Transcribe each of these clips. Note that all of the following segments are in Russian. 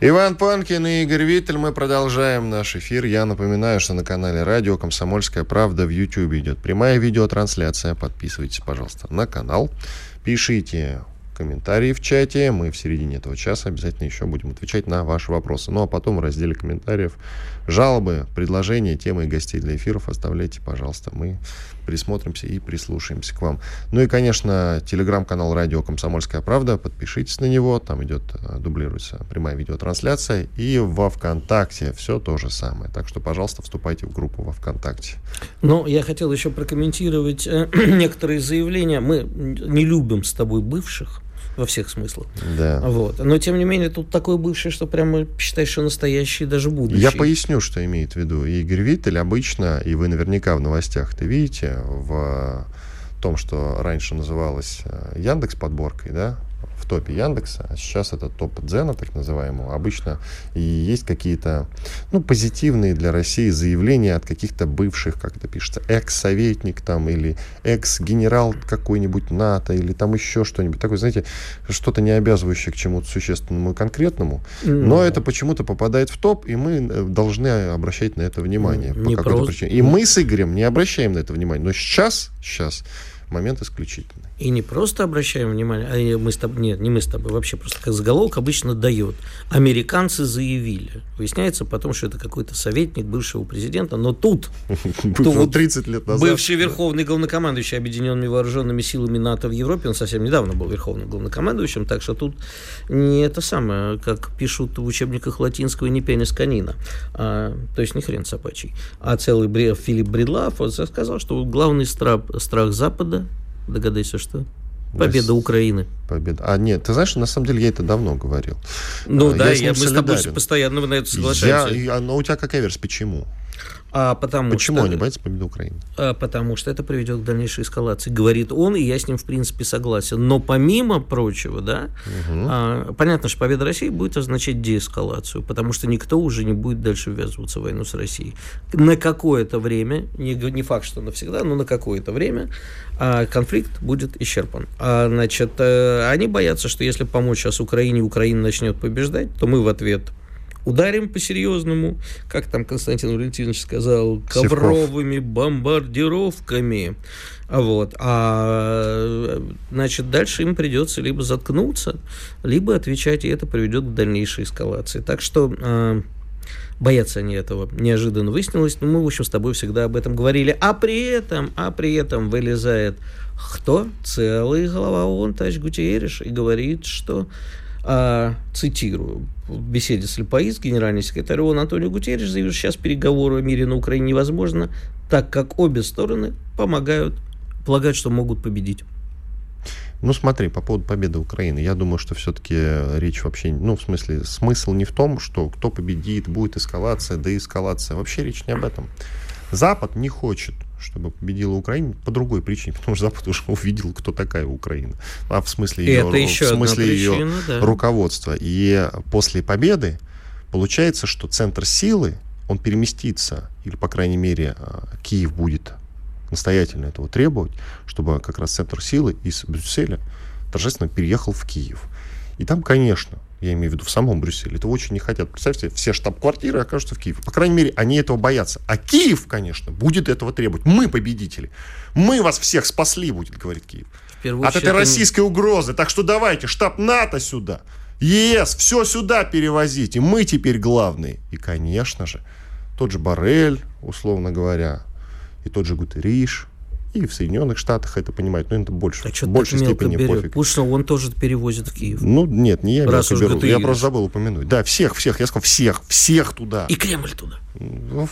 Иван Панкин и Игорь Виттель. Мы продолжаем наш эфир. Я напоминаю, что на канале радио «Комсомольская правда» в YouTube идет прямая видеотрансляция. Подписывайтесь, пожалуйста, на канал. Пишите комментарии в чате. Мы в середине этого часа обязательно еще будем отвечать на ваши вопросы. Ну а потом в разделе комментариев жалобы, предложения, темы и гостей для эфиров оставляйте, пожалуйста. Мы присмотримся и прислушаемся к вам. Ну и, конечно, телеграм-канал «Радио Комсомольская правда». Подпишитесь на него, там идет, э, дублируется прямая видеотрансляция. И во ВКонтакте все то же самое. Так что, пожалуйста, вступайте в группу во ВКонтакте. Ну, я хотел еще прокомментировать э, некоторые заявления. Мы не любим с тобой бывших во всех смыслах. Да. Вот. Но, тем не менее, тут такой бывший, что прямо считаешь, что настоящий даже будущий. Я поясню, что имеет в виду Игорь Виттель. Обычно, и вы наверняка в новостях это видите, в том, что раньше называлось э, Яндекс подборкой, да, топе Яндекса, а сейчас это топ Дзена, так называемого, обычно и есть какие-то, ну, позитивные для России заявления от каких-то бывших, как это пишется, экс-советник там, или экс-генерал какой-нибудь НАТО, или там еще что-нибудь такое, знаете, что-то не обязывающее к чему-то существенному и конкретному, но ну. это почему-то попадает в топ, и мы э, должны обращать на это внимание. Не по какой-то причине. И мы с Игорем не обращаем на это внимание, но сейчас, сейчас момент исключительный. И не просто обращаем внимание, а мы с тобой, нет, не мы с тобой, вообще просто как заголовок обычно дает. Американцы заявили. Выясняется потом, что это какой-то советник бывшего президента, но тут... тут 30 лет назад. Бывший верховный главнокомандующий Объединенными Вооруженными Силами НАТО в Европе, он совсем недавно был верховным главнокомандующим, так что тут не это самое, как пишут в учебниках латинского, не пенис канина, а, то есть не хрен собачий, а целый Филипп Бредлав сказал, что главный страх, страх Запада Догадайся, что? Победа Украины. Победа. А нет, ты знаешь, на самом деле я это давно говорил. Ну я да, я, мы с тобой постоянно на это соглашаемся. Я, но у тебя какая версия? Почему? А потому Почему что, они боятся победы Украины? А, потому что это приведет к дальнейшей эскалации, говорит он, и я с ним в принципе согласен. Но помимо прочего, да, угу. а, понятно, что победа России будет означать деэскалацию, потому что никто уже не будет дальше ввязываться в войну с Россией. На какое-то время, не, не факт, что навсегда, но на какое-то время а, конфликт будет исчерпан. А, значит, а, они боятся, что если помочь сейчас Украине, Украина начнет побеждать, то мы в ответ ударим по-серьезному, как там Константин Валентинович сказал, ковровыми Севков. бомбардировками. Вот. А значит, дальше им придется либо заткнуться, либо отвечать, и это приведет к дальнейшей эскалации. Так что э, боятся они этого. Неожиданно выяснилось, но мы, в общем, с тобой всегда об этом говорили. А при этом, а при этом вылезает кто? Целый глава ООН, товарищ Гутиериш, и говорит, что а, цитирую, в беседе с Лепоиз, генеральный секретарь ООН Антонио Гутерриш заявил, что сейчас переговоры о мире на Украине невозможно, так как обе стороны помогают, полагают, что могут победить. Ну, смотри, по поводу победы Украины. Я думаю, что все-таки речь вообще, ну, в смысле, смысл не в том, что кто победит, будет эскалация, да эскалация. Вообще речь не об этом. Запад не хочет чтобы победила Украина по другой причине, потому что Запад уже увидел, кто такая Украина, а в смысле ее, Это еще в смысле причина, ее да. руководства. И после победы получается, что центр силы, он переместится, или, по крайней мере, а, Киев будет настоятельно этого требовать, чтобы как раз центр силы из Брюсселя торжественно переехал в Киев. И там, конечно, я имею в виду в самом Брюсселе, этого очень не хотят. Представьте, все штаб-квартиры окажутся в Киеве. По крайней мере, они этого боятся. А Киев, конечно, будет этого требовать. Мы победители. Мы вас всех спасли, будет говорить Киев. От этой российской угрозы. Так что давайте, штаб НАТО сюда. ЕС, все сюда перевозите. Мы теперь главные. И, конечно же, тот же Барель, условно говоря, и тот же Гутериш, и в Соединенных Штатах это понимают, но это больше, а в большей степени берет? пофиг. Пушно он тоже перевозит в Киев. Ну, нет, не я Раз беру, я просто забыл упомянуть. Да, всех, всех, я сказал всех, всех туда. И Кремль туда. Ну,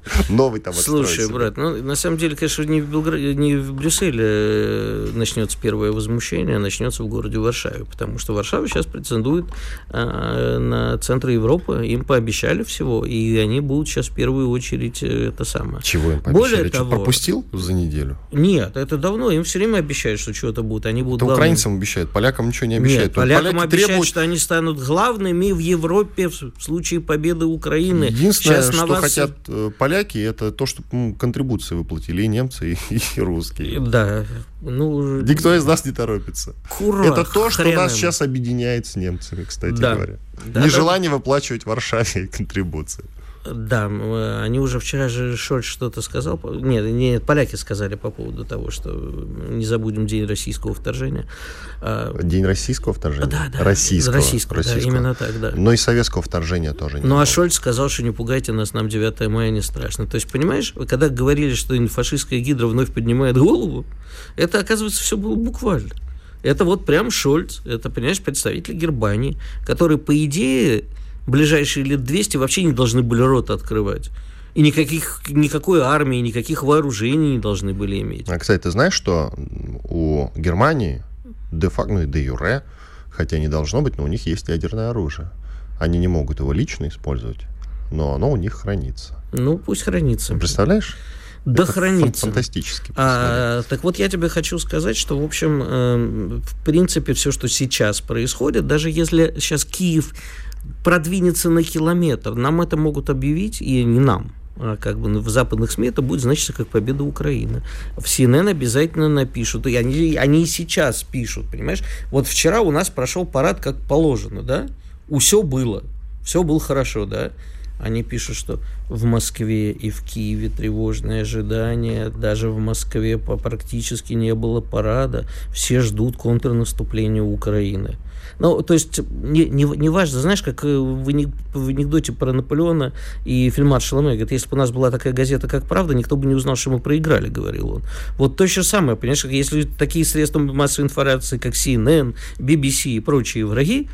Новый там Слушай, брат, ну, на самом деле, конечно, не в, Белграде, не в Брюсселе э, начнется первое возмущение, а начнется в городе Варшаве, потому что Варшава сейчас претендует а, на центр Европы, им пообещали всего, и они будут сейчас в первую очередь э, это самое. Чего им пообещали? Более того, пропустил за неделю? Нет, это давно, им все время обещают, что что-то будет, они будут Это главными. украинцам обещают, полякам ничего не обещают. Нет, полякам обещают, требуют... что они станут главными в Европе в случае победы Украины. Единственное, сейчас что вас... хотят э, поляки, это то, чтобы ну, контрибуции выплатили и немцы, и, и русские. Да. Ну, Никто из нас не торопится. Кура, это то, что нас сейчас объединяет с немцами, кстати да. говоря. Да, Нежелание да. выплачивать Варшаве контрибуции. Да, они уже вчера же Шольц что-то сказал. Нет, нет, поляки сказали по поводу того, что не забудем день российского вторжения. А, день российского вторжения? Да, да. Российского. Российского, российского. Да, именно так, да. Но и советского вторжения тоже не Ну, а Шольц сказал, что не пугайте нас, нам 9 мая не страшно. То есть, понимаешь, когда говорили, что фашистская гидра вновь поднимает голову, это, оказывается, все было буквально. Это вот прям Шольц, это, понимаешь, представитель Германии, который, по идее, ближайшие лет 200 вообще не должны были рот открывать. И никаких, никакой армии, никаких вооружений не должны были иметь. А, кстати, ты знаешь, что у Германии де-факто, ну и де-юре, хотя не должно быть, но у них есть ядерное оружие. Они не могут его лично использовать, но оно у них хранится. Ну, пусть хранится. Представляешь? Да Это хранится. Фантастически. А, так вот, я тебе хочу сказать, что, в общем, э, в принципе, все, что сейчас происходит, даже если сейчас Киев продвинется на километр. Нам это могут объявить, и не нам, а как бы в западных СМИ это будет значиться как победа Украины. В CNN обязательно напишут, и они, они и сейчас пишут, понимаешь? Вот вчера у нас прошел парад как положено, да? У все было, все было хорошо, да? Они пишут, что в Москве и в Киеве тревожные ожидания. Даже в Москве практически не было парада. Все ждут контрнаступления Украины. Ну, то есть, не, не, не важно, знаешь, как э, в, в анекдоте про Наполеона и фельдмаршала Мэй, говорит, если бы у нас была такая газета, как «Правда», никто бы не узнал, что мы проиграли, говорил он. Вот то же самое, понимаешь, если такие средства массовой информации, как CNN, BBC и прочие враги,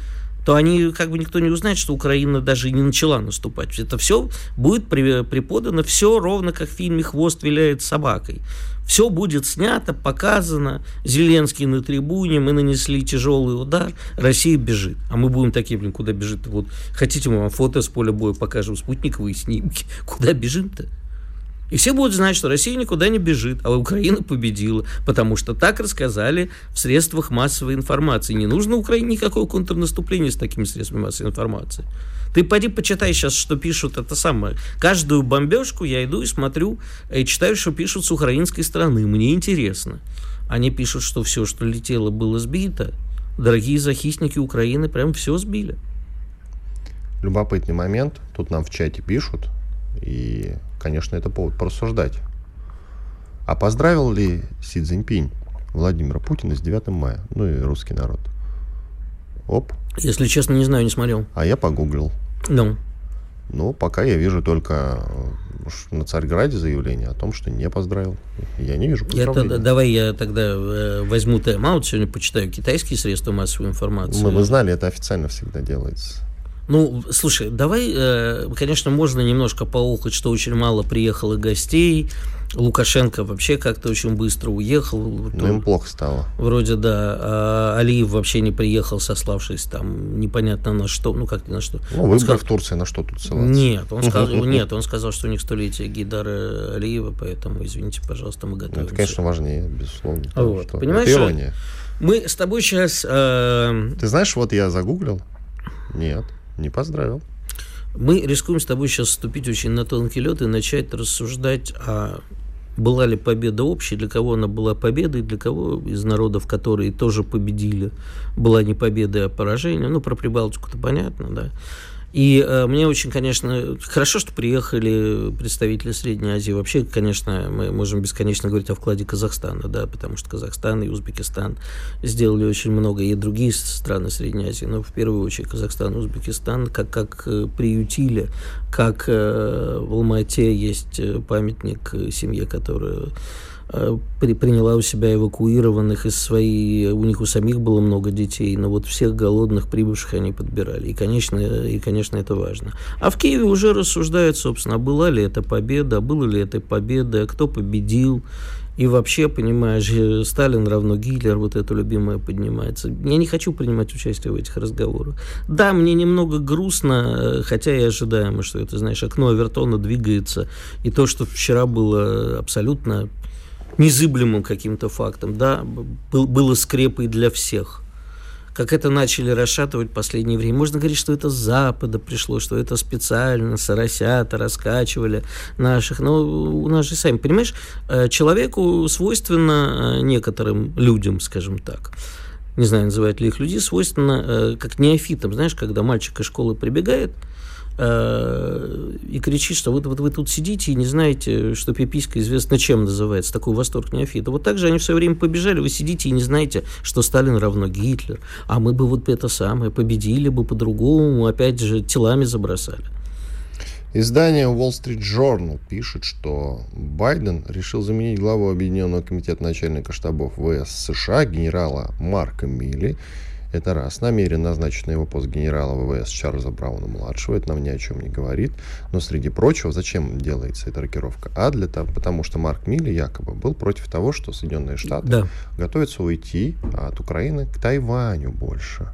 то они как бы никто не узнает, что Украина даже не начала наступать. Это все будет преподано, все ровно как в фильме «Хвост виляет собакой». Все будет снято, показано. Зеленский на трибуне, мы нанесли тяжелый удар, Россия бежит. А мы будем такие, блин, куда бежит? Вот хотите, мы вам фото с поля боя покажем, спутниковые снимки. Куда бежим-то? И все будут знать, что Россия никуда не бежит, а Украина победила, потому что так рассказали в средствах массовой информации. Не нужно Украине никакого контрнаступления с такими средствами массовой информации. Ты пойди почитай сейчас, что пишут это самое. Каждую бомбежку я иду и смотрю, и читаю, что пишут с украинской стороны. Мне интересно. Они пишут, что все, что летело, было сбито. Дорогие захисники Украины прям все сбили. Любопытный момент. Тут нам в чате пишут, и, конечно, это повод порассуждать. А поздравил ли Си Цзиньпинь Владимира Путина с 9 мая? Ну и русский народ. Оп. Если честно, не знаю, не смотрел. А я погуглил. Ну. Ну, пока я вижу только э, на Царьграде заявление о том, что не поздравил. Я не вижу. Я, давай я тогда э, возьму тайм-аут, сегодня почитаю китайские средства массовой информации. Мы, мы знали, это официально всегда делается. Ну, слушай, давай, э, конечно, можно немножко поухать, что очень мало приехало гостей. Лукашенко вообще как-то очень быстро уехал. Ну, им плохо стало. Вроде, да. А Алиев вообще не приехал, сославшись там непонятно на что. Ну, как на что. Ну, выборы сказал... в Турции, на что тут ссылаться? Нет, он сказал, нет, он сказал, что у них столетие Гидара Алиева, поэтому, извините, пожалуйста, мы готовимся. Это, конечно, важнее, безусловно. Вот, понимаешь, это ирония. Мы с тобой сейчас... Э... Ты знаешь, вот я загуглил. Нет. Не поздравил. Мы рискуем с тобой сейчас вступить очень на тонкий лед и начать рассуждать о была ли победа общей, для кого она была победой, для кого из народов, которые тоже победили, была не победа, а поражение. Ну, про Прибалтику-то понятно, да. И э, мне очень, конечно, хорошо, что приехали представители Средней Азии. Вообще, конечно, мы можем бесконечно говорить о вкладе Казахстана, да, потому что Казахстан и Узбекистан сделали очень много, и другие страны Средней Азии, но в первую очередь Казахстан и Узбекистан как, как э, приютили, как э, в Алмате есть э, памятник семье, которая э, при, приняла у себя эвакуированных из своей, у них у самих было много детей, но вот всех голодных прибывших они подбирали. И, конечно, и, конечно, это важно. А в Киеве уже рассуждают, собственно, была ли это победа, было ли это победа, кто победил, и вообще, понимаешь, э, Сталин равно Гитлер, вот это любимое поднимается. Я не хочу принимать участие в этих разговорах. Да, мне немного грустно, э, хотя и ожидаемо, что это, знаешь, окно Авертона двигается. И то, что вчера было абсолютно незыблемым каким-то фактом, да, было скрепой для всех – как это начали расшатывать в последнее время. Можно говорить, что это с Запада пришло, что это специально, соросята раскачивали наших. Но у нас же, сами понимаешь, э, человеку свойственно э, некоторым людям, скажем так, не знаю, называют ли их люди, свойственно, э, как неофитам, знаешь, когда мальчик из школы прибегает, Э, и кричит, что вот, вот вы тут сидите и не знаете, что пиписька известно чем называется, такой восторг неофита. Вот так же они все время побежали, вы сидите и не знаете, что Сталин равно Гитлер, а мы бы вот это самое победили бы по-другому, опять же, телами забросали. Издание Wall Street Journal пишет, что Байден решил заменить главу Объединенного комитета начальника штабов ВС США генерала Марка Милли это раз. Намерен назначить на его пост генерала ВВС Чарльза Брауна-младшего. Это нам ни о чем не говорит. Но, среди прочего, зачем делается эта рокировка? А для того, потому что Марк Милли якобы был против того, что Соединенные Штаты да. готовятся уйти от Украины к Тайваню больше.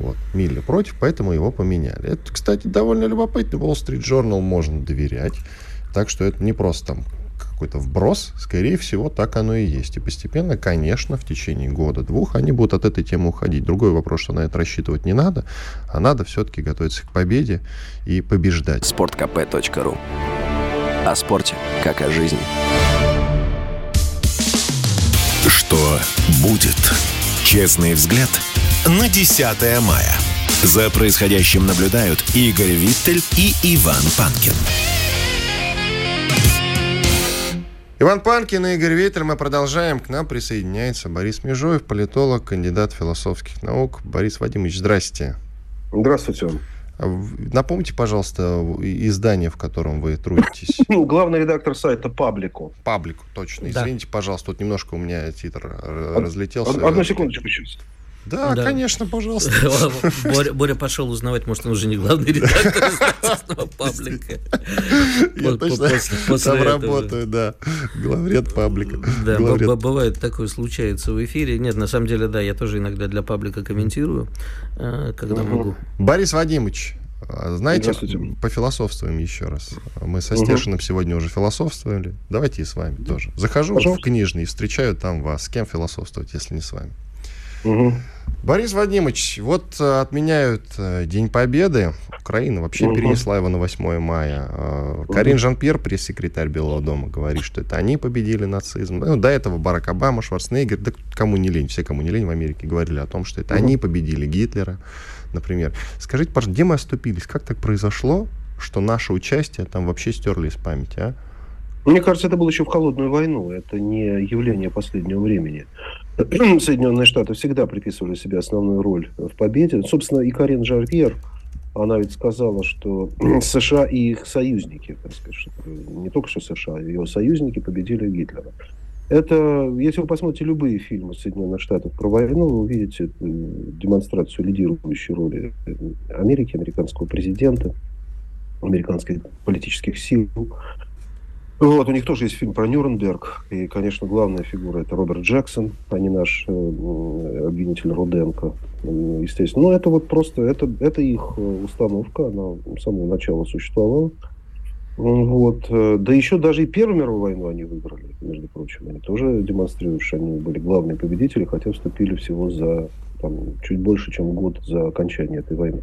Вот, Милли против, поэтому его поменяли. Это, кстати, довольно любопытно. Wall Street Journal можно доверять. Так что это не просто там какой-то вброс, скорее всего, так оно и есть. И постепенно, конечно, в течение года-двух они будут от этой темы уходить. Другой вопрос, что на это рассчитывать не надо, а надо все-таки готовиться к победе и побеждать. sportkp.ru О спорте, как о жизни. Что будет? Честный взгляд на 10 мая. За происходящим наблюдают Игорь Виттель и Иван Панкин. Иван Панкин и Игорь Ветер. Мы продолжаем. К нам присоединяется Борис Межоев, политолог, кандидат философских наук. Борис Вадимович, здрасте. Здравствуйте. Напомните, пожалуйста, издание, в котором вы трудитесь. Главный редактор сайта Паблику. Паблику, точно. Извините, да. пожалуйста, тут немножко у меня титр разлетелся. Одну секундочку сейчас. Да, да, конечно, пожалуйста. Боря, Боря пошел узнавать, может, он уже не главный редактор паблика. Я точно там работаю, да. Главред паблика. Да, бывает такое, случается в эфире. Нет, на самом деле, да, я тоже иногда для паблика комментирую, э, когда могу. Борис Вадимович, а знаете, пофилософствуем еще раз. Мы со Стешиным сегодня уже философствовали. Давайте и с вами тоже. Захожу в книжный и встречаю там вас. С кем философствовать, если не с вами? Угу. Борис Вадимович, вот э, отменяют э, День Победы. Украина вообще угу. перенесла его на 8 мая. Угу. Карин Жан-Пьер, пресс-секретарь Белого дома, говорит, что это они победили нацизм. Ну, до этого Барак Обама, Шварценеггер, да кому не лень, все, кому не лень в Америке говорили о том, что это угу. они победили Гитлера, например. Скажите, пожалуйста, где мы оступились? Как так произошло, что наше участие там вообще стерли из памяти, а? Мне кажется, это было еще в холодную войну. Это не явление последнего времени. Соединенные Штаты всегда приписывали себе основную роль в победе. Собственно, и Карен Жарвьер, она ведь сказала, что США и их союзники, так сказать, не только что США, а ее союзники победили Гитлера. Это, если вы посмотрите любые фильмы Соединенных Штатов про войну, вы увидите э, демонстрацию лидирующей роли Америки, американского президента, американских политических сил. Вот, у них тоже есть фильм про Нюрнберг. И, конечно, главная фигура это Роберт Джексон, а не наш э, обвинитель Руденко, естественно. Но это вот просто, это, это их э, установка, она с самого начала существовала. Вот. Э, да еще даже и Первую мировую войну они выиграли, между прочим. Они тоже демонстрируют, что они были главные победители, хотя вступили всего за там, чуть больше, чем год за окончание этой войны.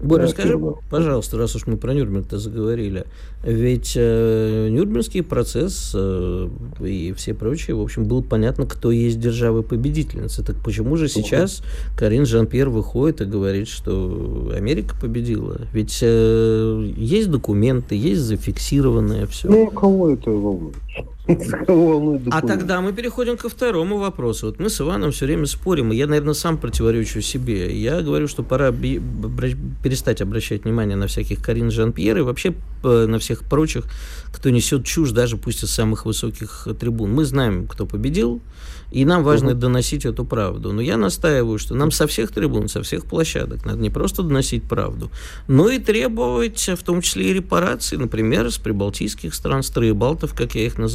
Боря, скажи, пожалуйста, раз уж мы про Нюрнберг-то заговорили, ведь э, Нюрнбергский процесс э, и все прочие, в общем, было понятно, кто есть держава-победительница. Так почему же сейчас Карин Жан-Пьер выходит и говорит, что Америка победила? Ведь э, есть документы, есть зафиксированное все. Ну, кого это волнует? А тогда мы переходим ко второму вопросу. Вот мы с Иваном все время спорим, и я, наверное, сам противоречу себе. Я говорю, что пора перестать обращать внимание на всяких Карин Жан-Пьер и вообще э, на всех прочих, кто несет чушь, даже пусть из самых высоких трибун. Мы знаем, кто победил, и нам важно угу. доносить эту правду. Но я настаиваю, что нам со всех трибун, со всех площадок надо не просто доносить правду, но и требовать, в том числе и репарации, например, с прибалтийских стран, с троебалтов, как я их называю,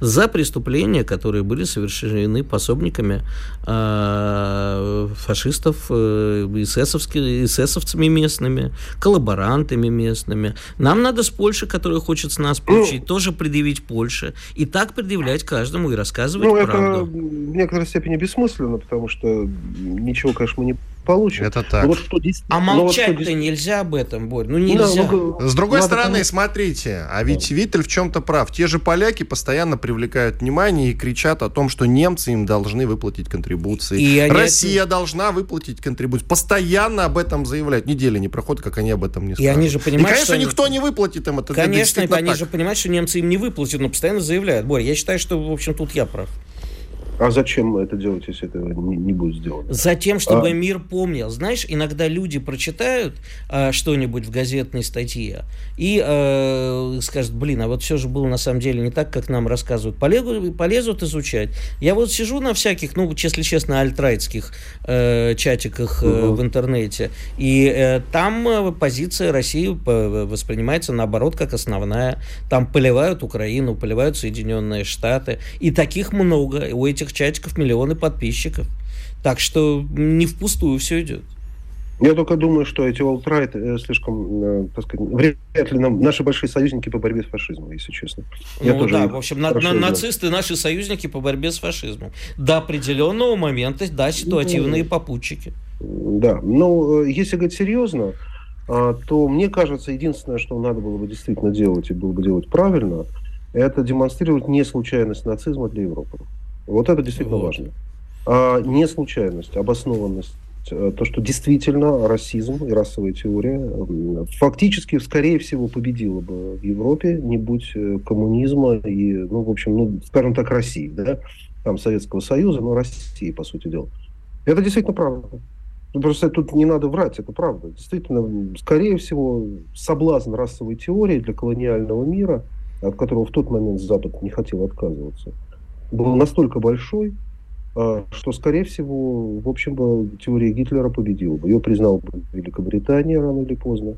за преступления, которые были совершены пособниками э, фашистов, э, эсэсовцами местными, коллаборантами местными. Нам надо с Польшей, которая хочет с нас ну, получить, ну, тоже предъявить Польше. И так предъявлять каждому и рассказывать ну, правду. Это в некоторой степени бессмысленно, потому что ничего, конечно, мы не получим. Это так. вот что, а молчать-то вот что... нельзя об этом, Борь. Ну нельзя. Да, ну, С другой стороны, тому... смотрите, а ведь да. Виттель в чем-то прав. Те же поляки постоянно привлекают внимание и кричат о том, что немцы им должны выплатить контрибуции. И Россия это... должна выплатить контрибуции. Постоянно об этом заявляют. Недели не проходит, как они об этом не скажут. И они же понимают, и, конечно, что никто они... не выплатит им это. Конечно, это они так. же понимают, что немцы им не выплатят, но постоянно заявляют. Борь, я считаю, что, в общем, тут я прав. А зачем это делать, если этого не, не будет сделано? Затем, чтобы а... мир помнил. Знаешь, иногда люди прочитают э, что-нибудь в газетной статье и э, скажут, блин, а вот все же было на самом деле не так, как нам рассказывают. Полезут, полезут изучать. Я вот сижу на всяких, ну, если честно, альтрайтских э, чатиках э, угу. в интернете, и э, там э, позиция России воспринимается, наоборот, как основная. Там поливают Украину, поливают Соединенные Штаты. И таких много. У этих этих чатиков миллионы подписчиков. Так что не впустую все идет. Я только думаю, что эти олтрайт э, слишком, э, так сказать, вряд ли нам наши большие союзники по борьбе с фашизмом, если честно. Я ну да, в общем, на, на, нацисты наши союзники по борьбе с фашизмом. До определенного момента, да, ситуативные ну, попутчики. Да, но э, если говорить серьезно, а, то мне кажется, единственное, что надо было бы действительно делать и было бы делать правильно, это демонстрировать не случайность нацизма для Европы. Вот это действительно вот. важно. А не случайность, обоснованность. Э, то, что действительно расизм и расовая теория фактически, скорее всего, победила бы в Европе, не будь э, коммунизма и, ну, в общем, ну, скажем так, России, да, там Советского Союза, но России, по сути дела. Это действительно правда. Ну, просто тут не надо врать, это правда. Действительно, скорее всего, соблазн расовой теории для колониального мира, от которого в тот момент Запад не хотел отказываться, был настолько большой, а, что, скорее всего, в общем, бы теория Гитлера победила бы. Ее признала бы Великобритания рано или поздно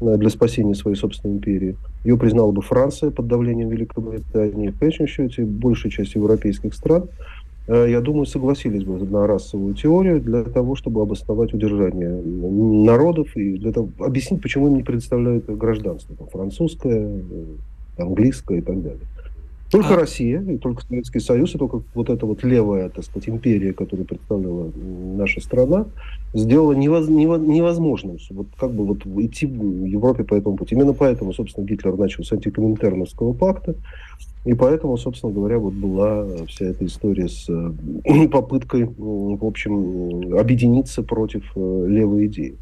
э, для спасения своей собственной империи. Ее признала бы Франция под давлением Великобритании. В конечном счете, большая часть европейских стран, э, я думаю, согласились бы на расовую теорию для того, чтобы обосновать удержание народов и для того, объяснить, почему им не предоставляют гражданство. Там, французское, э, английское и так далее. Только а... Россия, и только Советский Союз, и только вот эта вот левая, так сказать, империя, которую представляла наша страна, сделала невоз, невозможным вот как бы вот идти в Европе по этому пути. Именно поэтому, собственно, Гитлер начал с антикоминтерновского пакта, и поэтому, собственно говоря, вот была вся эта история с э, попыткой, в общем, объединиться против э, левой идеи.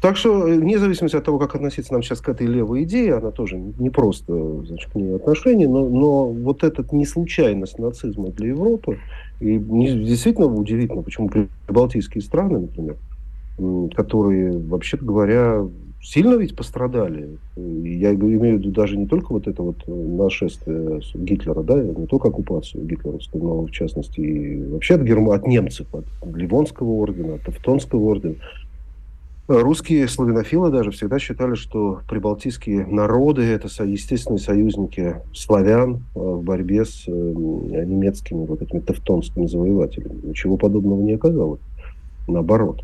Так что, э, вне зависимости от того, как относиться нам сейчас к этой левой идее, она тоже не просто значит, к ней отношение, но, но вот эта не случайность нацизма для Европы, и действительно удивительно, почему балтийские страны, например, которые, вообще говоря, сильно ведь пострадали. Я имею в виду даже не только вот это вот нашествие Гитлера, да, не только оккупацию гитлеровскую, но в частности и вообще от, герм... от немцев, от Ливонского ордена, от Тевтонского ордена. Русские славянофилы даже всегда считали, что прибалтийские народы – это естественные союзники славян э, в борьбе с э, немецкими вот этими тевтонскими завоевателями. Ничего подобного не оказалось. Наоборот.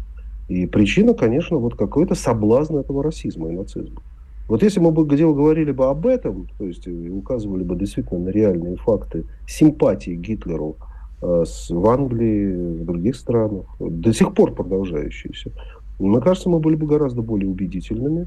И причина, конечно, вот какой-то соблазн этого расизма и нацизма. Вот если мы бы где говорили бы об этом, то есть указывали бы действительно на реальные факты симпатии Гитлеру э, в Англии, в других странах, до сих пор продолжающиеся, мне кажется, мы были бы гораздо более убедительными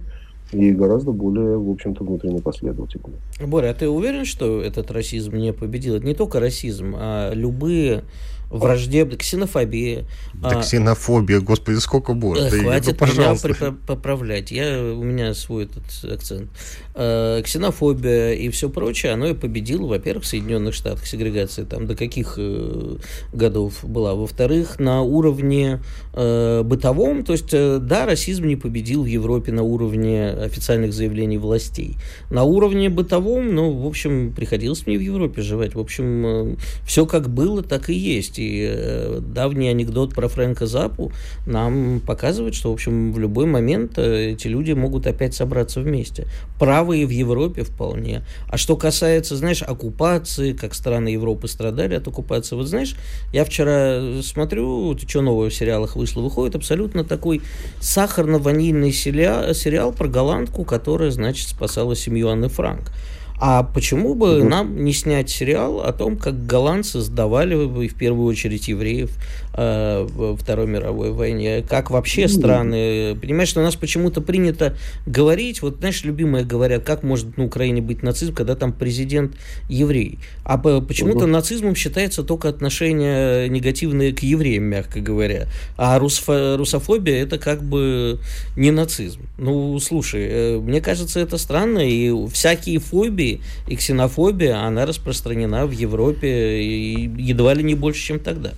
и гораздо более, в общем-то, внутренне последовательными. Боря, а ты уверен, что этот расизм не победил? Это не только расизм, а любые враждебность, ксенофобия. Да а, ксенофобия, господи, сколько будет? Да, хватит ну, меня при- поправлять, я, у меня свой этот акцент. А, ксенофобия и все прочее, оно и победило, во-первых, в Соединенных Штатах, сегрегация там до каких э, годов была, во-вторых, на уровне э, бытовом, то есть, э, да, расизм не победил в Европе на уровне официальных заявлений властей, на уровне бытовом, ну, в общем, приходилось мне в Европе жевать, в общем, э, все как было, так и есть, и э, давний анекдот про Фрэнка Запу нам показывает, что, в общем, в любой момент э, эти люди могут опять собраться вместе. Правые в Европе вполне. А что касается, знаешь, оккупации, как страны Европы страдали от оккупации, вот знаешь, я вчера смотрю, ты что новое в сериалах вышло, выходит абсолютно такой сахарно-ванильный сериал, сериал про голландку, которая, значит, спасала семью Анны Франк. А почему бы угу. нам не снять сериал о том, как голландцы сдавали, в первую очередь, евреев э, во Второй мировой войне? Как вообще страны... Понимаешь, что у нас почему-то принято говорить, вот, знаешь, любимые говорят, как может на Украине быть нацизм, когда там президент еврей? А почему-то угу. нацизмом считается только отношение негативное к евреям, мягко говоря. А русфо- русофобия это как бы не нацизм. Ну, слушай, э, мне кажется, это странно, и всякие фобии и ксенофобия, она распространена в Европе едва ли не больше, чем тогда.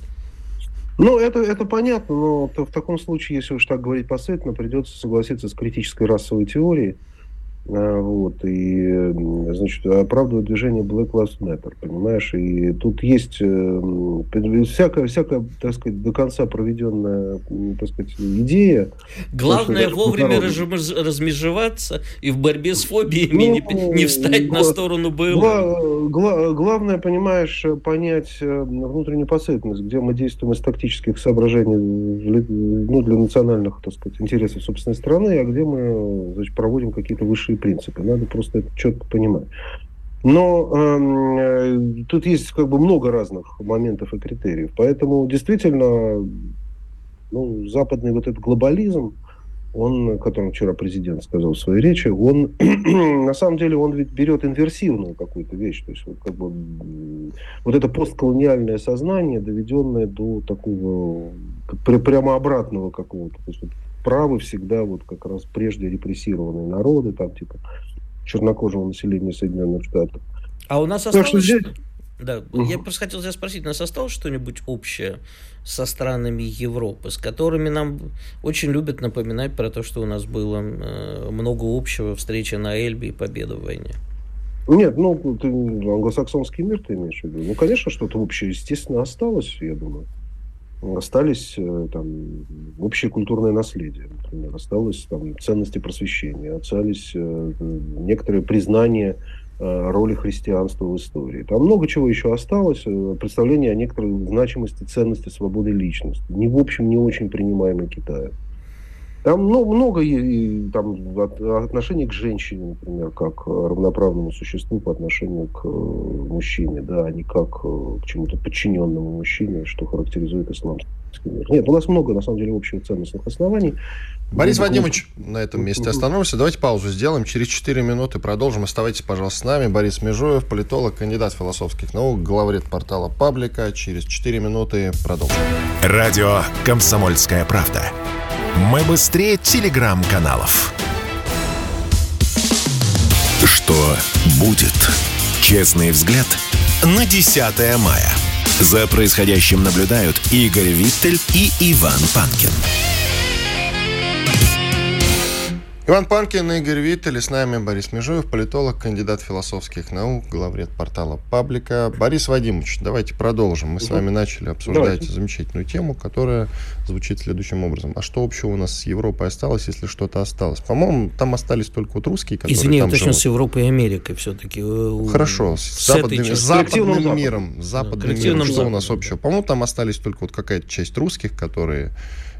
Ну, это, это понятно, но в таком случае, если уж так говорить последовательно, придется согласиться с критической расовой теорией, вот, и, значит, оправдывает движение Black Lives Matter, понимаешь? И тут есть э, всякая, всякая, так сказать, до конца проведенная, так сказать, идея. Главное что, вовремя раз, размежеваться и в борьбе с фобиями ну, не, не встать гла- на сторону БЛМ. Гла- гла- главное, понимаешь, понять э, внутреннюю последовательность, где мы действуем из тактических соображений ну, для национальных, так сказать, интересов собственной страны, а где мы значит, проводим какие-то высшие принципы. Надо просто это четко понимать. Но э, тут есть как бы много разных моментов и критериев. Поэтому действительно ну, западный вот этот глобализм, он, о котором вчера президент сказал в своей речи, он на самом деле он ведь берет инверсивную какую-то вещь. То есть вот, как бы, вот это постколониальное сознание, доведенное до такого прямо обратного какого-то. То есть вот, правы всегда вот как раз прежде репрессированные народы, там типа чернокожего населения Соединенных Штатов. А у нас осталось... что здесь... Да, угу. я просто хотел тебя спросить, у нас осталось что-нибудь общее со странами Европы, с которыми нам очень любят напоминать про то, что у нас было э, много общего, встречи на Эльбе и победа в войне? Нет, ну, ты англосаксонский мир ты имеешь в виду? Ну, конечно, что-то общее, естественно, осталось, я думаю остались э, там, общее культурное наследие, например, осталось там, ценности просвещения, остались э, некоторые признания э, роли христианства в истории. Там много чего еще осталось, представление о некоторой значимости, ценности свободы личности, не в общем не очень принимаемой Китаем. Там много, много и, там, отношений к женщине, например, как равноправному существу по отношению к э, мужчине, да, а не как э, к чему-то подчиненному мужчине, что характеризует исламский. Нет, у нас много, на самом деле, общих ценностных оснований. Борис ну, Вадимович, на этом месте остановимся. Давайте паузу сделаем. Через 4 минуты продолжим. Оставайтесь, пожалуйста, с нами. Борис Межуев, политолог, кандидат философских наук, главред портала Паблика. Через 4 минуты продолжим. Радио «Комсомольская правда». Мы быстрее телеграм-каналов. Что будет? Честный взгляд на 10 мая. За происходящим наблюдают Игорь Виттель и Иван Панкин. Иван Панкин, Игорь Виттель, с нами Борис Межуев, политолог, кандидат философских наук, главред портала Паблика. Борис Вадимович, давайте продолжим. Мы с вами начали обсуждать давайте. замечательную тему, которая звучит следующим образом. А что общего у нас с Европой осталось, если что-то осталось? По-моему, там остались только вот русские, которые Извини, там точно живут. с Европой и Америкой все-таки. Э, Хорошо, с, с западным, западным миром. Западным миром, что у нас общего? По-моему, там остались только вот какая-то часть русских, которые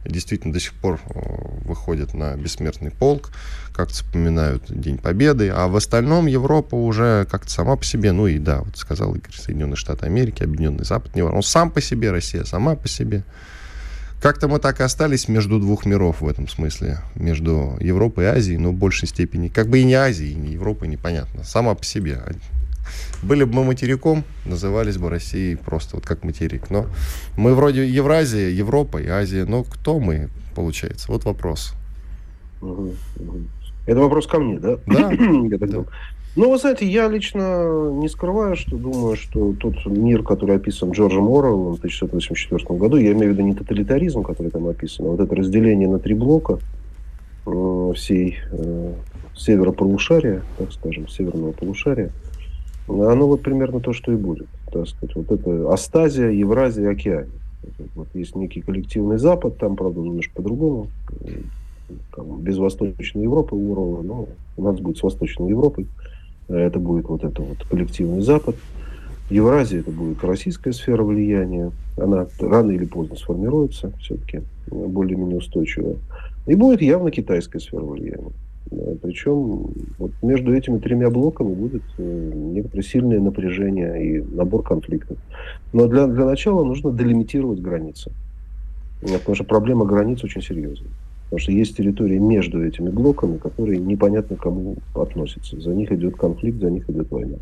действительно до сих пор э, выходят на бессмертный полк, как-то вспоминают День Победы, а в остальном Европа уже как-то сама по себе, ну и да, вот сказал Игорь, Соединенные Штаты Америки, Объединенный Запад, не он сам по себе, Россия сама по себе. Как-то мы так и остались между двух миров в этом смысле, между Европой и Азией, но в большей степени, как бы и не Азией, и не Европой, непонятно, сама по себе. Были бы мы материком, назывались бы Россией просто вот как материк. Но мы вроде Евразия, Европа и Азия, но кто мы, получается? Вот вопрос. Это вопрос ко мне, да? Да. Ну, вы знаете, я лично не скрываю, что думаю, что тот мир, который описан Джорджем Оруэллом в 1984 году, я имею в виду не тоталитаризм, который там описан, а вот это разделение на три блока э, всей э, северополушария, так скажем, северного полушария, оно вот примерно то, что и будет. Так сказать, вот это Астазия, Евразия, Океания. Вот есть некий коллективный Запад, там, правда, немножко по-другому. Без Восточной Европы Урала, но у нас будет с Восточной Европой. Это будет вот это вот коллективный Запад. Евразия это будет российская сфера влияния. Она рано или поздно сформируется все-таки более-менее устойчивая. И будет явно китайская сфера влияния. Причем вот между этими тремя блоками будет э, некоторое сильное напряжение и набор конфликтов. Но для, для начала нужно делимитировать границы. Потому что проблема границ очень серьезная. Потому что есть территории между этими блоками, которые непонятно кому относятся. За них идет конфликт, за них идет война.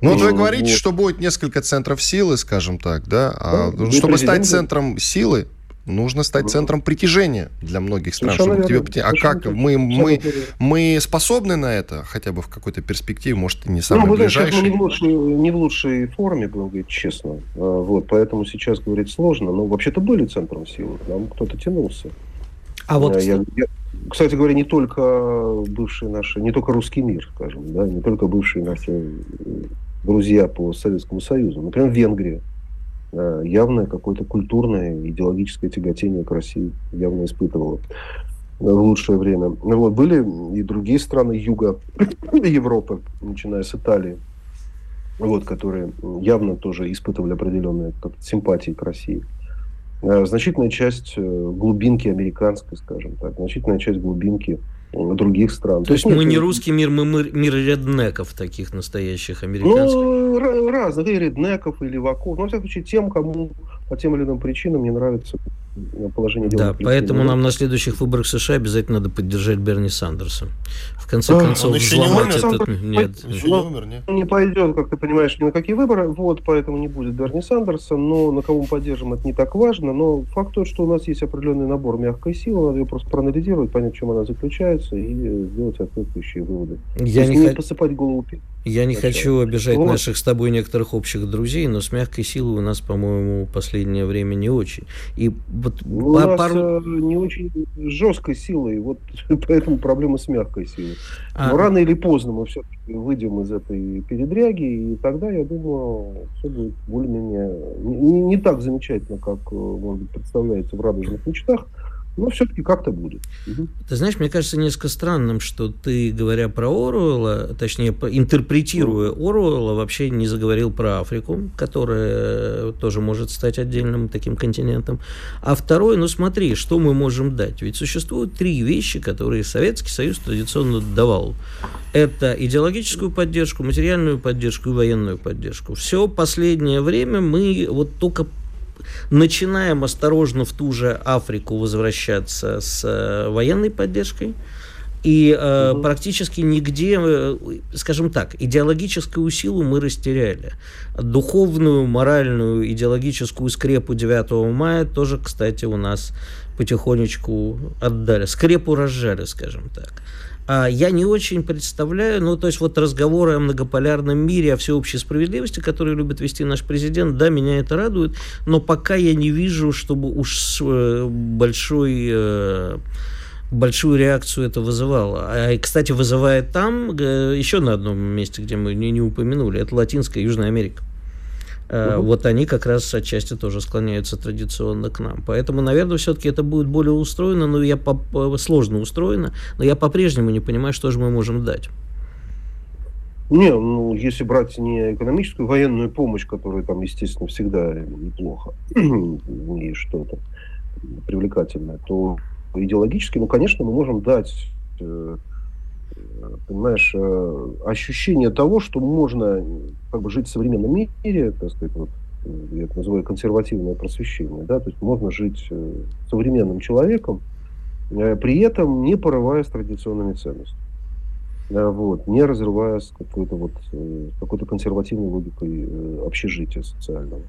Ну, вот вы говорите, вот. что будет несколько центров силы, скажем так, да? А да чтобы стать центром силы, нужно стать центром притяжения для многих стран. Чтобы тебе... А как? Мы, мы, мы способны на это хотя бы в какой-то перспективе, может, не самый ну, ближайший? Мы не в, лучшей, не в лучшей форме, будем говорить честно. А, вот, поэтому сейчас говорить сложно. Но вообще-то были центром силы. Нам кто-то тянулся. А вот... Я, я, кстати говоря, не только бывшие наши, не только русский мир, скажем, да, не только бывшие наши друзья по Советскому Союзу. Например, Венгрия Э, явное какое-то культурное, идеологическое тяготение к России явно испытывала в лучшее время. Вот, были и другие страны юга Европы, начиная с Италии, вот, которые явно тоже испытывали определенные симпатии к России. Э, значительная часть э, глубинки американской, скажем так, значительная часть глубинки других стран. То, То есть нет, мы не русский мир, мы мир реднеков таких настоящих американских? Ну, разных, и реднеков, и леваков. Но, во всяком случае, тем, кому по тем или иным причинам не нравится положение дела. Да, поэтому нам на следующих выборах США обязательно надо поддержать Берни Сандерса. В конце концов, он еще не умер? Этот... Нет. Еще не умер, нет? Не пойдет, как ты понимаешь, ни на какие выборы, вот, поэтому не будет Берни Сандерса, но на кого мы поддержим, это не так важно, но факт тот, что у нас есть определенный набор мягкой силы, надо ее просто проанализировать, понять, в чем она заключается, и сделать соответствующие выводы. Я не, не х... посыпать голову я не хочу обижать вот. наших с тобой некоторых общих друзей, но с мягкой силой у нас, по-моему, в последнее время не очень. И вот у нас пару... Э, не очень жесткой силой, вот поэтому проблема с мягкой силой. А... Но рано или поздно мы все-таки выйдем из этой передряги, и тогда, я думаю, все будет более-менее не, не так замечательно, как, э, может быть, представляется в радужных мечтах. Но все-таки как-то будет. Угу. Ты знаешь, мне кажется несколько странным, что ты, говоря про Оруэлла, точнее, интерпретируя ну. Оруэлла, вообще не заговорил про Африку, которая тоже может стать отдельным таким континентом. А второе, ну смотри, что мы можем дать? Ведь существуют три вещи, которые Советский Союз традиционно давал. Это идеологическую поддержку, материальную поддержку и военную поддержку. Все последнее время мы вот только начинаем осторожно в ту же Африку возвращаться с э, военной поддержкой. И э, угу. практически нигде, э, скажем так, идеологическую силу мы растеряли. Духовную, моральную, идеологическую скрепу 9 мая тоже, кстати, у нас потихонечку отдали. Скрепу разжали, скажем так. А я не очень представляю, ну, то есть вот разговоры о многополярном мире, о всеобщей справедливости, которые любит вести наш президент, да, меня это радует, но пока я не вижу, чтобы уж э, большой э, большую реакцию это вызывало. А, кстати, вызывает там э, еще на одном месте, где мы не, не упомянули, это Латинская Южная Америка. Угу. Вот они как раз отчасти тоже склоняются традиционно к нам. Поэтому, наверное, все-таки это будет более устроено, но я по сложно устроено, но я по-прежнему не понимаю, что же мы можем дать. Не, ну, если брать не экономическую, военную помощь, которая там, естественно, всегда неплохо, и что-то привлекательное, то идеологически, ну, конечно, мы можем дать э, понимаешь, э, ощущение того, что можно как бы жить в современном мире, так сказать, вот, э, я это называю консервативное просвещение, да, то есть можно жить э, современным человеком, при этом не порываясь традиционными ценностями. вот, не разрываясь какой-то вот, какой-то консервативной логикой общежития социального.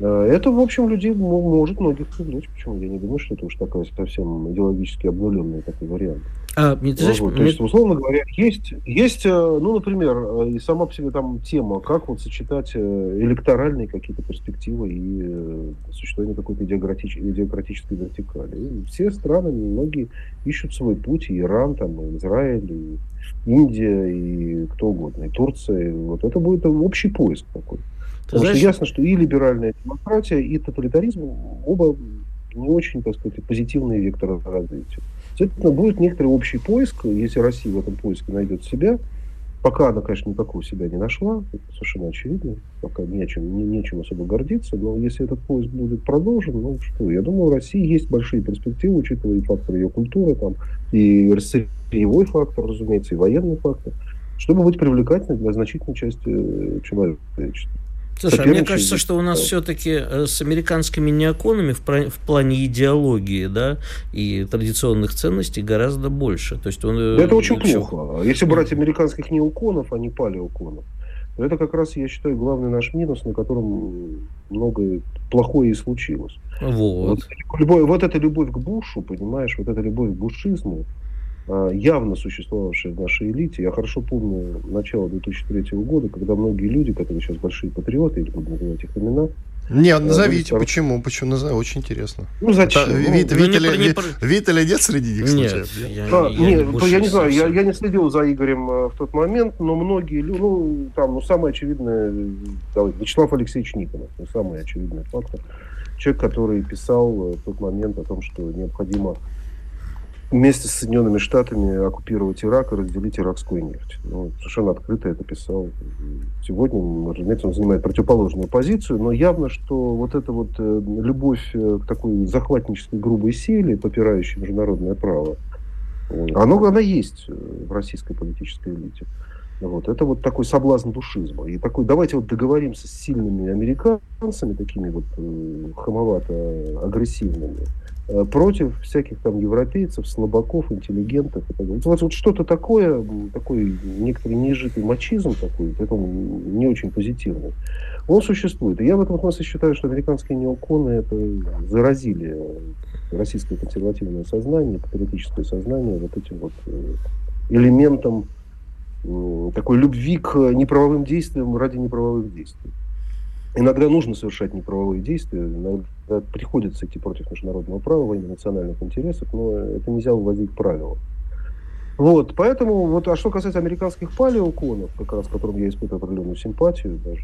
Это, в общем, людей может многих привлечь. Почему? Я не думаю, что это уж такой совсем идеологически обнуленный такой вариант. А, мне, знаешь, вот, мне... То есть, условно говоря, есть, есть, э, ну, например, э, и сама по себе там тема, как вот сочетать э, электоральные какие-то перспективы и существование какой-то идеократич... идеократической вертикали. И все страны, многие ищут свой путь, и Иран, там, и Израиль, и Индия, и кто угодно, и Турция. И вот это будет общий поиск такой. Потому знаешь... что ясно, что и либеральная демократия, и тоталитаризм оба не очень, так сказать, позитивные векторы развития. Следовательно, будет некоторый общий поиск, если Россия в этом поиске найдет себя. Пока она, конечно, никакого себя не нашла, это совершенно очевидно, пока не о чем, не, нечем особо гордиться, но если этот поиск будет продолжен, ну что, я думаю, у России есть большие перспективы, учитывая и фактор ее культуры, там, и сырьевой фактор, разумеется, и военный фактор, чтобы быть привлекательной для значительной части э, человечества. Слушай, а мне кажется, что у нас все-таки э, с американскими неоконами в, в плане идеологии, да, и традиционных ценностей гораздо больше. То есть он, э, это очень все... плохо. Если брать американских неоконов, а не палеоконов, то это как раз, я считаю, главный наш минус, на котором многое плохое и случилось. Вот. Вот, любовь, вот эта любовь к Бушу, понимаешь, вот эта любовь к бушизму, явно существовавшая в нашей элите. Я хорошо помню начало 2003 года, когда многие люди, которые сейчас большие патриоты, или буду называть их имена, не, а, назовите, стар... почему? Почему назовите? Очень интересно. Ну, зачем? Это, ну, вид, ну, вид, или, не... вид или нет среди них нет, случаев? Я, а, я, нет, я, я не знаю, я, я не следил за Игорем в тот момент, но многие люди, ну, там, ну, самое очевидное, давай, Вячеслав Алексеевич Никонов, ну, самый очевидный фактор. Человек, который писал э, в тот момент о том, что необходимо вместе с Соединенными Штатами оккупировать Ирак и разделить иракскую нефть. Ну, совершенно открыто это писал. Сегодня, разумеется, он занимает противоположную позицию, но явно, что вот эта вот э, любовь э, к такой захватнической грубой силе, попирающей международное право, оно, она есть в российской политической элите. Вот. Это вот такой соблазн душизма. И такой, давайте вот договоримся с сильными американцами, такими вот э, хамовато-агрессивными, Э, против всяких там европейцев, слабаков, интеллигентов. Вот, вот что-то такое, такой некоторый неизжитый мачизм такой, поэтому не очень позитивный, он существует. И я в этом смысле считаю, что американские неоконы это заразили российское консервативное сознание, патриотическое сознание вот этим вот э, элементом такой любви к неправовым действиям ради неправовых действий. Иногда нужно совершать неправовые действия, иногда приходится идти против международного права во имя национальных интересов, но это нельзя вводить правила. Вот, поэтому, вот, а что касается американских палеоконов, как раз к которым я испытываю определенную симпатию, даже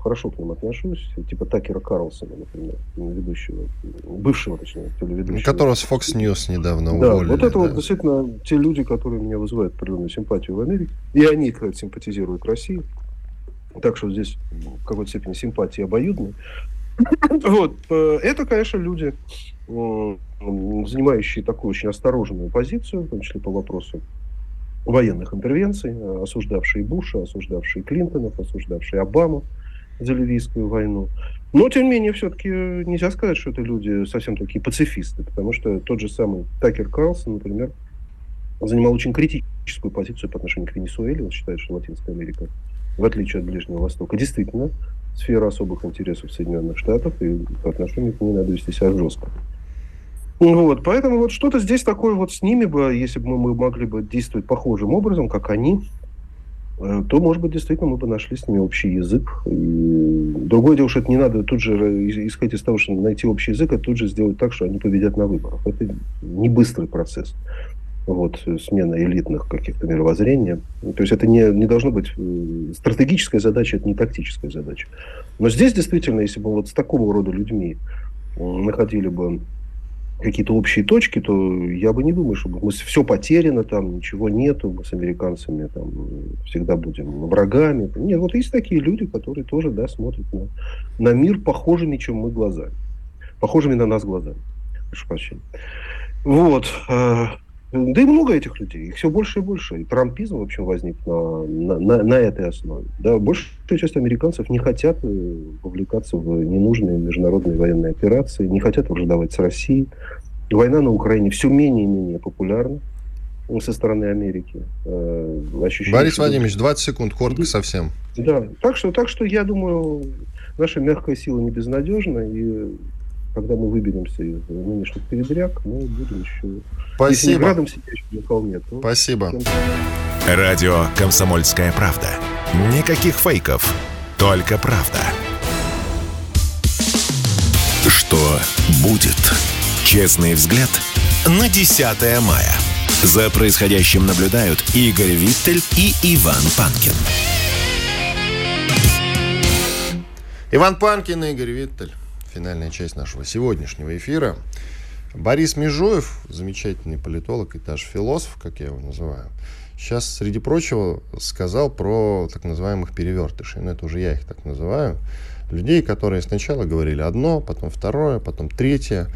хорошо к ним отношусь, типа Такера Карлсона, например, ведущего, бывшего, точнее, телеведущего. Которого с Fox News недавно да, уволили. Вот это да. вот действительно те люди, которые меня вызывают определенную симпатию в Америке, и они, кстати, симпатизируют России. Так что здесь в какой-то степени симпатии обоюдные. Вот. Э, это, конечно, люди, занимающие такую очень осторожную позицию, в том числе по вопросу военных интервенций, осуждавшие Буша, осуждавшие Клинтонов, осуждавшие Обаму за ливийскую войну. Но, тем не менее, все-таки нельзя сказать, что это люди совсем такие пацифисты, потому что тот же самый Такер Карлсон, например, занимал очень критическую позицию по отношению к Венесуэле. Он считает, что Латинская Америка в отличие от Ближнего Востока, действительно сфера особых интересов Соединенных Штатов, и по отношению к ней надо вести себя жестко. Вот, поэтому вот что-то здесь такое вот с ними бы, если бы мы могли бы действовать похожим образом, как они, э, то, может быть, действительно мы бы нашли с ними общий язык. И другое дело, что это не надо тут же исходить из того, что найти общий язык, а тут же сделать так, что они победят на выборах. Это не быстрый процесс вот, смена элитных каких-то мировоззрения. То есть это не, не должно быть э, стратегическая задача, это не тактическая задача. Но здесь действительно, если бы вот с такого рода людьми находили бы какие-то общие точки, то я бы не думаю, что мы все потеряно, там ничего нету, мы с американцами там всегда будем врагами. Нет, вот есть такие люди, которые тоже да, смотрят на, на мир похожими, чем мы глазами. Похожими на нас глазами. Прошу прощения. Вот. Да и много этих людей, их все больше и больше. И трампизм, в общем, возник на, на, на, на этой основе. Да, большая часть американцев не хотят э, вовлекаться в ненужные международные военные операции, не хотят враждовать с Россией. Война на Украине все менее и менее популярна. со стороны Америки. Э, ощущение, Борис что... Владимирович, 20 секунд, коротко совсем. Да, так что, так что я думаю, наша мягкая сила не безнадежна, и когда мы выберемся из нынешних передряг, мы будем еще... Спасибо. Если градом сидящим на холме, то... Спасибо. Радио «Комсомольская правда». Никаких фейков, только правда. Что будет? Честный взгляд на 10 мая. За происходящим наблюдают Игорь Виттель и Иван Панкин. Иван Панкин и Игорь Виттель. Финальная часть нашего сегодняшнего эфира. Борис Межуев, замечательный политолог и даже философ, как я его называю, сейчас, среди прочего, сказал про так называемых перевертышей. Ну, это уже я их так называю. Людей, которые сначала говорили одно, потом второе, потом третье.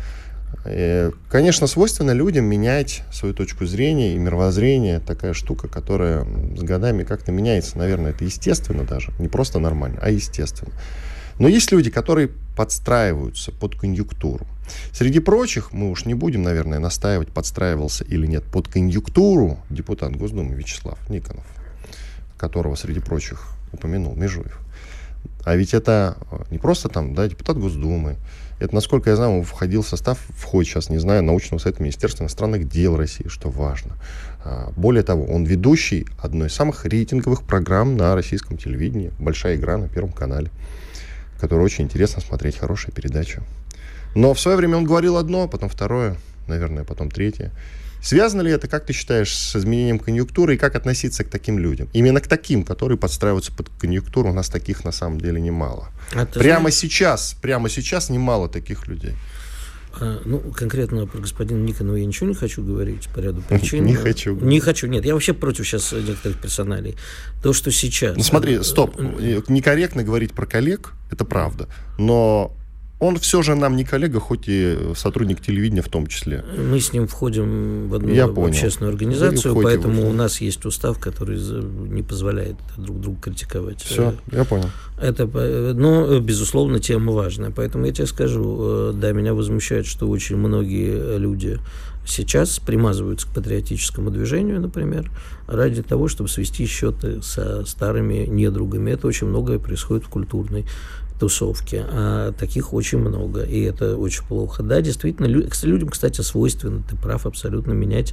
И, конечно, свойственно людям менять свою точку зрения и мировоззрение. Такая штука, которая с годами как-то меняется. Наверное, это естественно даже. Не просто нормально, а естественно. Но есть люди, которые подстраиваются под конъюнктуру. Среди прочих, мы уж не будем, наверное, настаивать, подстраивался или нет, под конъюнктуру депутат Госдумы Вячеслав Никонов, которого, среди прочих, упомянул Межуев. А ведь это э, не просто там, да, депутат Госдумы. Это, насколько я знаю, он входил в состав, входит сейчас, не знаю, научного совета Министерства иностранных дел России, что важно. А, более того, он ведущий одной из самых рейтинговых программ на российском телевидении. Большая игра на Первом канале, которую очень интересно смотреть, хорошая передача. Но в свое время он говорил одно, потом второе, наверное, потом третье. Связано ли это, как ты считаешь, с изменением конъюнктуры и как относиться к таким людям? Именно к таким, которые подстраиваются под конъюнктуру, у нас таких на самом деле немало. А прямо знаешь... сейчас, прямо сейчас немало таких людей. А, ну, конкретно про господина Никонова я ничего не хочу говорить по ряду причин. Не хочу. Не хочу, нет. Я вообще против сейчас некоторых персоналей. То, что сейчас... Ну, смотри, стоп. Некорректно говорить про коллег, это правда. Но он все же нам не коллега, хоть и сотрудник телевидения в том числе. Мы с ним входим в одну Я общественную организацию, поэтому у нас есть устав, который не позволяет друг друга критиковать. Все, я понял. Это, но, безусловно, тема важная. Поэтому я тебе скажу, э, да, меня возмущает, что очень многие люди сейчас примазываются к патриотическому движению, например, ради того, чтобы свести счеты со старыми недругами. Это очень многое происходит в культурной тусовки, а таких очень много, и это очень плохо. Да, действительно, людям, кстати, свойственно, ты прав абсолютно, менять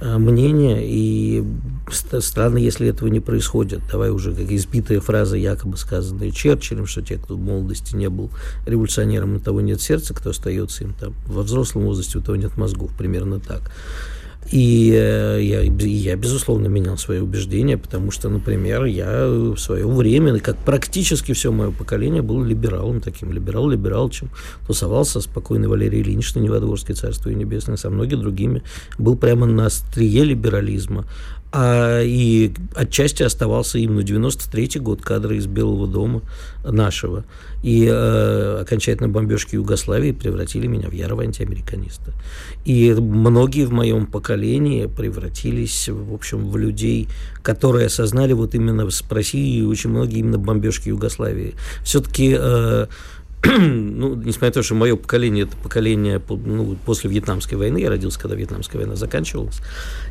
э, мнение, и странно, если этого не происходит. Давай уже как избитая фраза, якобы сказанная Черчиллем, что те, кто в молодости не был революционером, у того нет сердца, кто остается им там во взрослом возрасте, у того нет мозгов, примерно так. И э, я, я, безусловно, менял свои убеждения, потому что, например, я в свое время, как практически все мое поколение, был либералом таким, либерал-либерал, чем тусовался спокойно Валерий Ильич на Неводворской царство и небесное, со многими другими, был прямо на острие либерализма а, и отчасти оставался именно 93-й год кадры из Белого дома нашего. И э, окончательно бомбежки Югославии превратили меня в ярого антиамериканиста. И многие в моем поколении превратились, в общем, в людей, которые осознали вот именно с Россией очень многие именно бомбежки Югославии. Все-таки э, ну, несмотря на то, что мое поколение это поколение ну, после Вьетнамской войны, я родился, когда Вьетнамская война заканчивалась,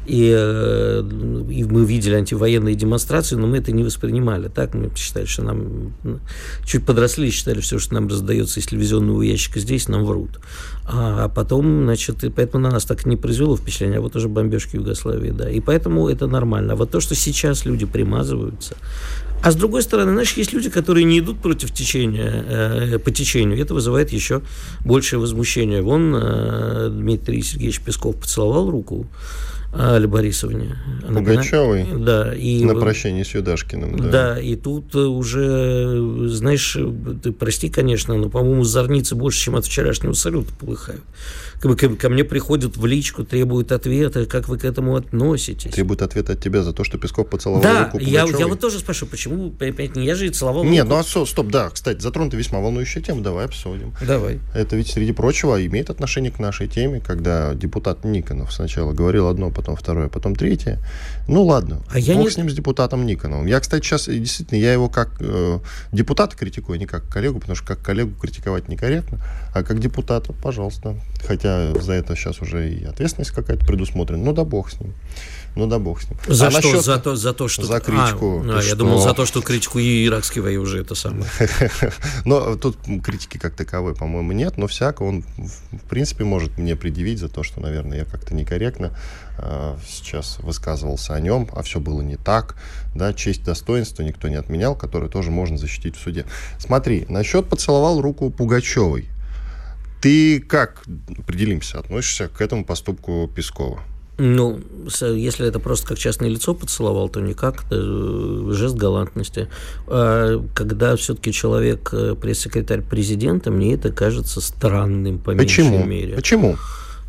и, э, и мы видели антивоенные демонстрации, но мы это не воспринимали. Так мы считали, что нам чуть подросли и считали, все, что нам раздается из телевизионного ящика здесь, нам врут. А потом, значит, и поэтому на нас так не произвело впечатление, а вот уже бомбежки Югославии, да. И поэтому это нормально. А вот то, что сейчас люди примазываются, а с другой стороны, знаешь, есть люди, которые не идут против течения, э, по течению. Это вызывает еще большее возмущение. Вон э, Дмитрий Сергеевич Песков поцеловал руку Али Борисовне. Пугачевой? Да. И, на прощание с Юдашкиным, да. Да, и тут уже, знаешь, ты прости, конечно, но, по-моему, зорницы больше, чем от вчерашнего салюта полыхают ко, ко мне приходят в личку, требуют ответа, как вы к этому относитесь. Требуют ответа от тебя за то, что Песков поцеловал да, руку я, я вот тоже спрашиваю, почему, опять не я же и целовал Нет, руку. ну а стоп, да, кстати, затронута весьма волнующая тема, давай обсудим. Давай. Это ведь, среди прочего, имеет отношение к нашей теме, когда депутат Никонов сначала говорил одно, потом второе, потом третье. Ну ладно, а я бог не... с ним, с депутатом Никоновым. Я, кстати, сейчас, действительно, я его как э, депутата критикую, не как коллегу, потому что как коллегу критиковать некорректно, а как депутата, пожалуйста. Хотя за это сейчас уже и ответственность какая-то предусмотрена. Ну да бог с ним. Ну да бог с ним. За а что? Насчет... За, то, за то, что... За критику. А, а, я что... думал, за то, что критику и иракский вои уже это самое. Но тут критики как таковой, по-моему, нет, но всяко он, в принципе, может мне предъявить за то, что, наверное, я как-то некорректно сейчас высказывался о нем, а все было не так. Да, честь, достоинство никто не отменял, которое тоже можно защитить в суде. Смотри, насчет поцеловал руку Пугачевой. Ты как, определимся, относишься к этому поступку Пескова? Ну, если это просто как частное лицо поцеловал, то никак. Это э, жест галантности. А когда все-таки человек э, пресс-секретарь президента, мне это кажется странным, по Почему? меньшей мере. Почему?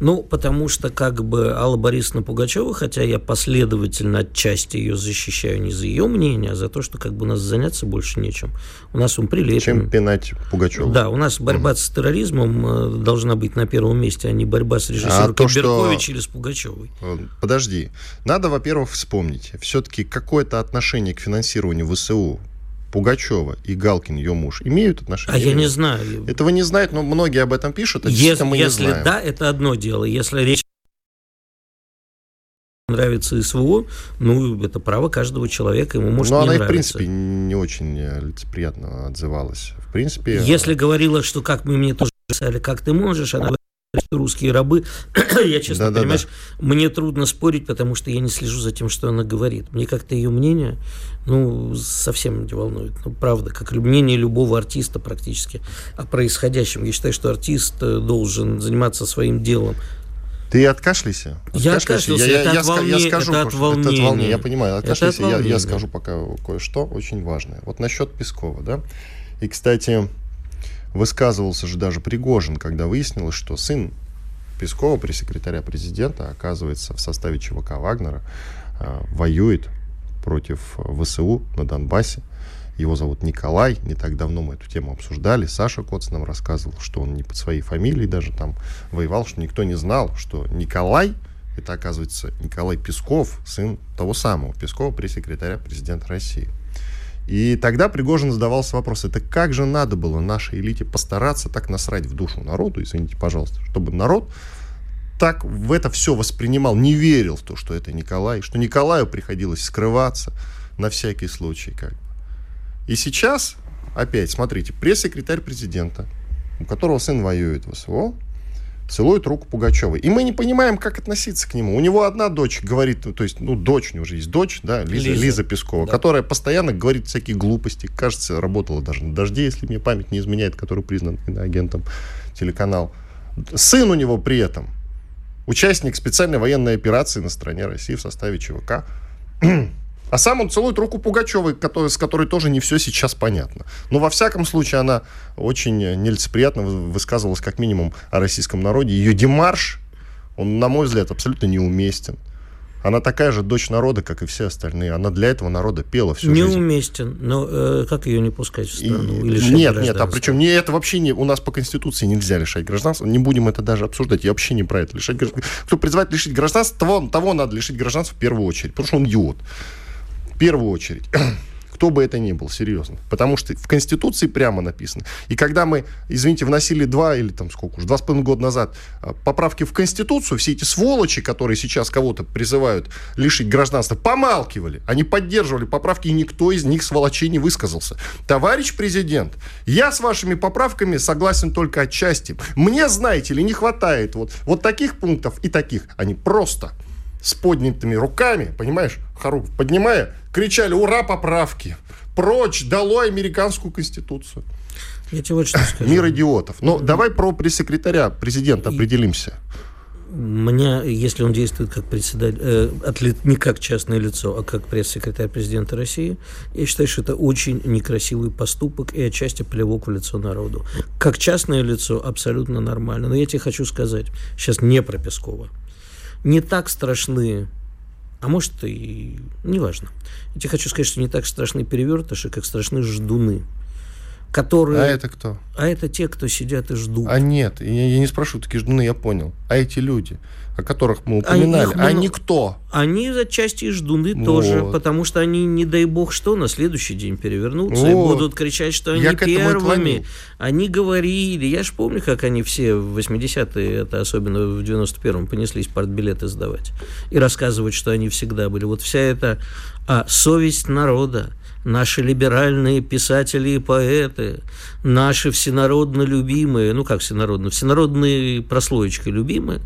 Ну, потому что как бы Алла Борисовна Пугачева, хотя я последовательно отчасти ее защищаю не за ее мнение, а за то, что как бы у нас заняться больше нечем. У нас он прилепен. Чем пинать Пугачева? Да, у нас борьба угу. с терроризмом э, должна быть на первом месте, а не борьба с режиссеркой а Беркович что... или с Пугачевой. Э, подожди. Надо, во-первых, вспомнить. Все-таки какое-то отношение к финансированию ВСУ Пугачева и Галкин, ее муж, имеют отношение? А я не знаю. Этого не знают, но многие об этом пишут, а если, мы если не знаем. да, это одно дело. Если речь нравится СВО, ну, это право каждого человека, ему может Но не она нравиться. в принципе, не очень э, лицеприятно отзывалась. В принципе... Если говорила, что как мы мне тоже писали, как ты можешь, она русские рабы. я, честно, да, понимаешь, да. мне трудно спорить, потому что я не слежу за тем, что она говорит. Мне как-то ее мнение, ну, совсем не волнует. Ну, правда, как мнение любого артиста практически о происходящем. Я считаю, что артист э, должен заниматься своим делом. Ты откашляйся. Я откашлялся, я, это, я, от волне, я скажу, это от волнения. Это от волнения. Я понимаю, откашляйся, я, я скажу пока кое-что очень важное. Вот насчет Пескова, да. И, кстати, Высказывался же даже Пригожин, когда выяснилось, что сын Пескова, пресс-секретаря президента, оказывается в составе ЧВК Вагнера, э, воюет против ВСУ на Донбассе. Его зовут Николай. Не так давно мы эту тему обсуждали. Саша Коц нам рассказывал, что он не под своей фамилией даже там воевал, что никто не знал, что Николай это, оказывается, Николай Песков, сын того самого Пескова, пресс-секретаря президента России. И тогда Пригожин задавался вопрос, это как же надо было нашей элите постараться так насрать в душу народу, извините, пожалуйста, чтобы народ так в это все воспринимал, не верил в то, что это Николай, что Николаю приходилось скрываться на всякий случай. Как бы. И сейчас, опять, смотрите, пресс-секретарь президента, у которого сын воюет в СВО, целует руку Пугачевой. И мы не понимаем, как относиться к нему. У него одна дочь говорит, то есть, ну, дочь, у него уже есть дочь, да, Лиза, Лиза. Лиза Пескова, да. которая постоянно говорит всякие глупости. Кажется, работала даже на «Дожде», если мне память не изменяет, который признан агентом телеканал. Сын у него при этом участник специальной военной операции на стороне России в составе ЧВК. А сам он целует руку Пугачевой, который, с которой тоже не все сейчас понятно. Но во всяком случае она очень нелицеприятно высказывалась как минимум о российском народе. Ее демарш, он, на мой взгляд, абсолютно неуместен. Она такая же дочь народа, как и все остальные. Она для этого народа пела всю Неуместен. жизнь. Но э, как ее не пускать в страну? И... Или нет, нет, а причем не, это вообще не... У нас по Конституции нельзя лишать гражданства. Не будем это даже обсуждать. Я вообще не про это. Лишать гражданства. Кто призывает лишить гражданства, того, того надо лишить гражданства в первую очередь. Потому что он идиот первую очередь, кто бы это ни был, серьезно. Потому что в Конституции прямо написано. И когда мы, извините, вносили два или там сколько уж, два с половиной года назад а, поправки в Конституцию, все эти сволочи, которые сейчас кого-то призывают лишить гражданства, помалкивали. Они поддерживали поправки, и никто из них, сволочей, не высказался. Товарищ президент, я с вашими поправками согласен только отчасти. Мне, знаете ли, не хватает вот, вот таких пунктов и таких. Они просто с поднятыми руками, понимаешь, Харук, поднимая, кричали «Ура, поправки!» Прочь, долой американскую конституцию. Я тебе вот что скажу. Мир идиотов. Но давай про пресс-секретаря президента определимся. Меня, если он действует как председатель, э, не как частное лицо, а как пресс-секретарь президента России, я считаю, что это очень некрасивый поступок и отчасти плевок в лицо народу. Как частное лицо абсолютно нормально. Но я тебе хочу сказать, сейчас не про Пескова не так страшны, а может и неважно. Я тебе хочу сказать, что не так страшны перевертыши, как страшны ждуны. Которые... А это кто? А это те, кто сидят и ждут. А нет, я, я не спрошу, такие ждуны, я понял. А эти люди, о которых мы упоминали, они, они кто? Они отчасти и ждуны вот. тоже, потому что они, не дай бог что, на следующий день перевернутся вот. и будут кричать, что они я первыми. Они говорили, я же помню, как они все в 80-е, это особенно в 91-м, понеслись партбилеты сдавать. И рассказывать, что они всегда были. Вот вся эта а, совесть народа, наши либеральные писатели и поэты, наши всенародно любимые, ну как всенародно, всенародные прослоечкой любимые,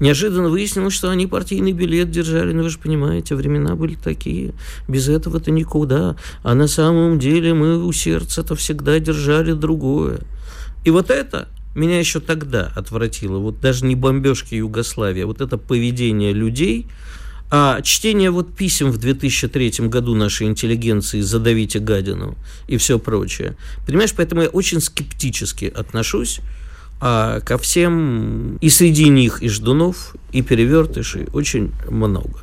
неожиданно выяснилось, что они партийный билет держали, ну вы же понимаете, времена были такие, без этого-то никуда, а на самом деле мы у сердца-то всегда держали другое. И вот это меня еще тогда отвратило, вот даже не бомбежки Югославии, а вот это поведение людей – а чтение вот писем в 2003 году нашей интеллигенции «Задавите гадину» и все прочее. Понимаешь, поэтому я очень скептически отношусь а ко всем, и среди них и ждунов, и перевертышей очень много.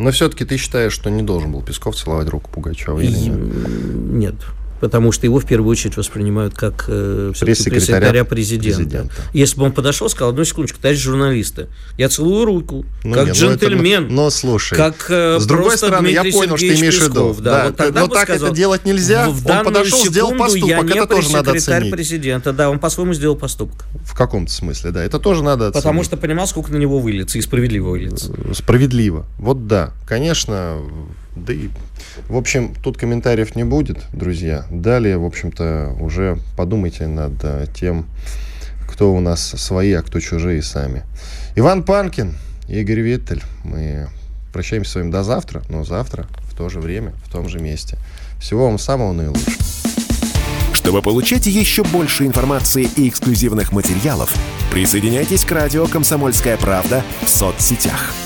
Но все-таки ты считаешь, что не должен был Песков целовать руку Пугачева или нет? Нет потому что его в первую очередь воспринимают как э, пресс-секретаря президента. президента. Если бы он подошел, сказал, одну секундочку, товарищ журналисты, я целую руку, ну, как нет, джентльмен. Ну, это, но слушай, как, э, с другой стороны, Дмитрий я понял, Сергеевич что имеешь в виду. Да, да, вот тогда но так сказал, это делать нельзя. В он подошел, сделал поступок, я не это тоже надо оценить. президента, да, он по-своему сделал поступок. В каком-то смысле, да, это тоже надо оценить. Потому что понимал, сколько на него выльется, и справедливо выльется. Справедливо, вот да, конечно, да и, в общем, тут комментариев не будет, друзья. Далее, в общем-то, уже подумайте над э, тем, кто у нас свои, а кто чужие сами. Иван Панкин, Игорь Виттель. Мы прощаемся с вами до завтра, но завтра в то же время, в том же месте. Всего вам самого наилучшего. Чтобы получать еще больше информации и эксклюзивных материалов, присоединяйтесь к радио «Комсомольская правда» в соцсетях –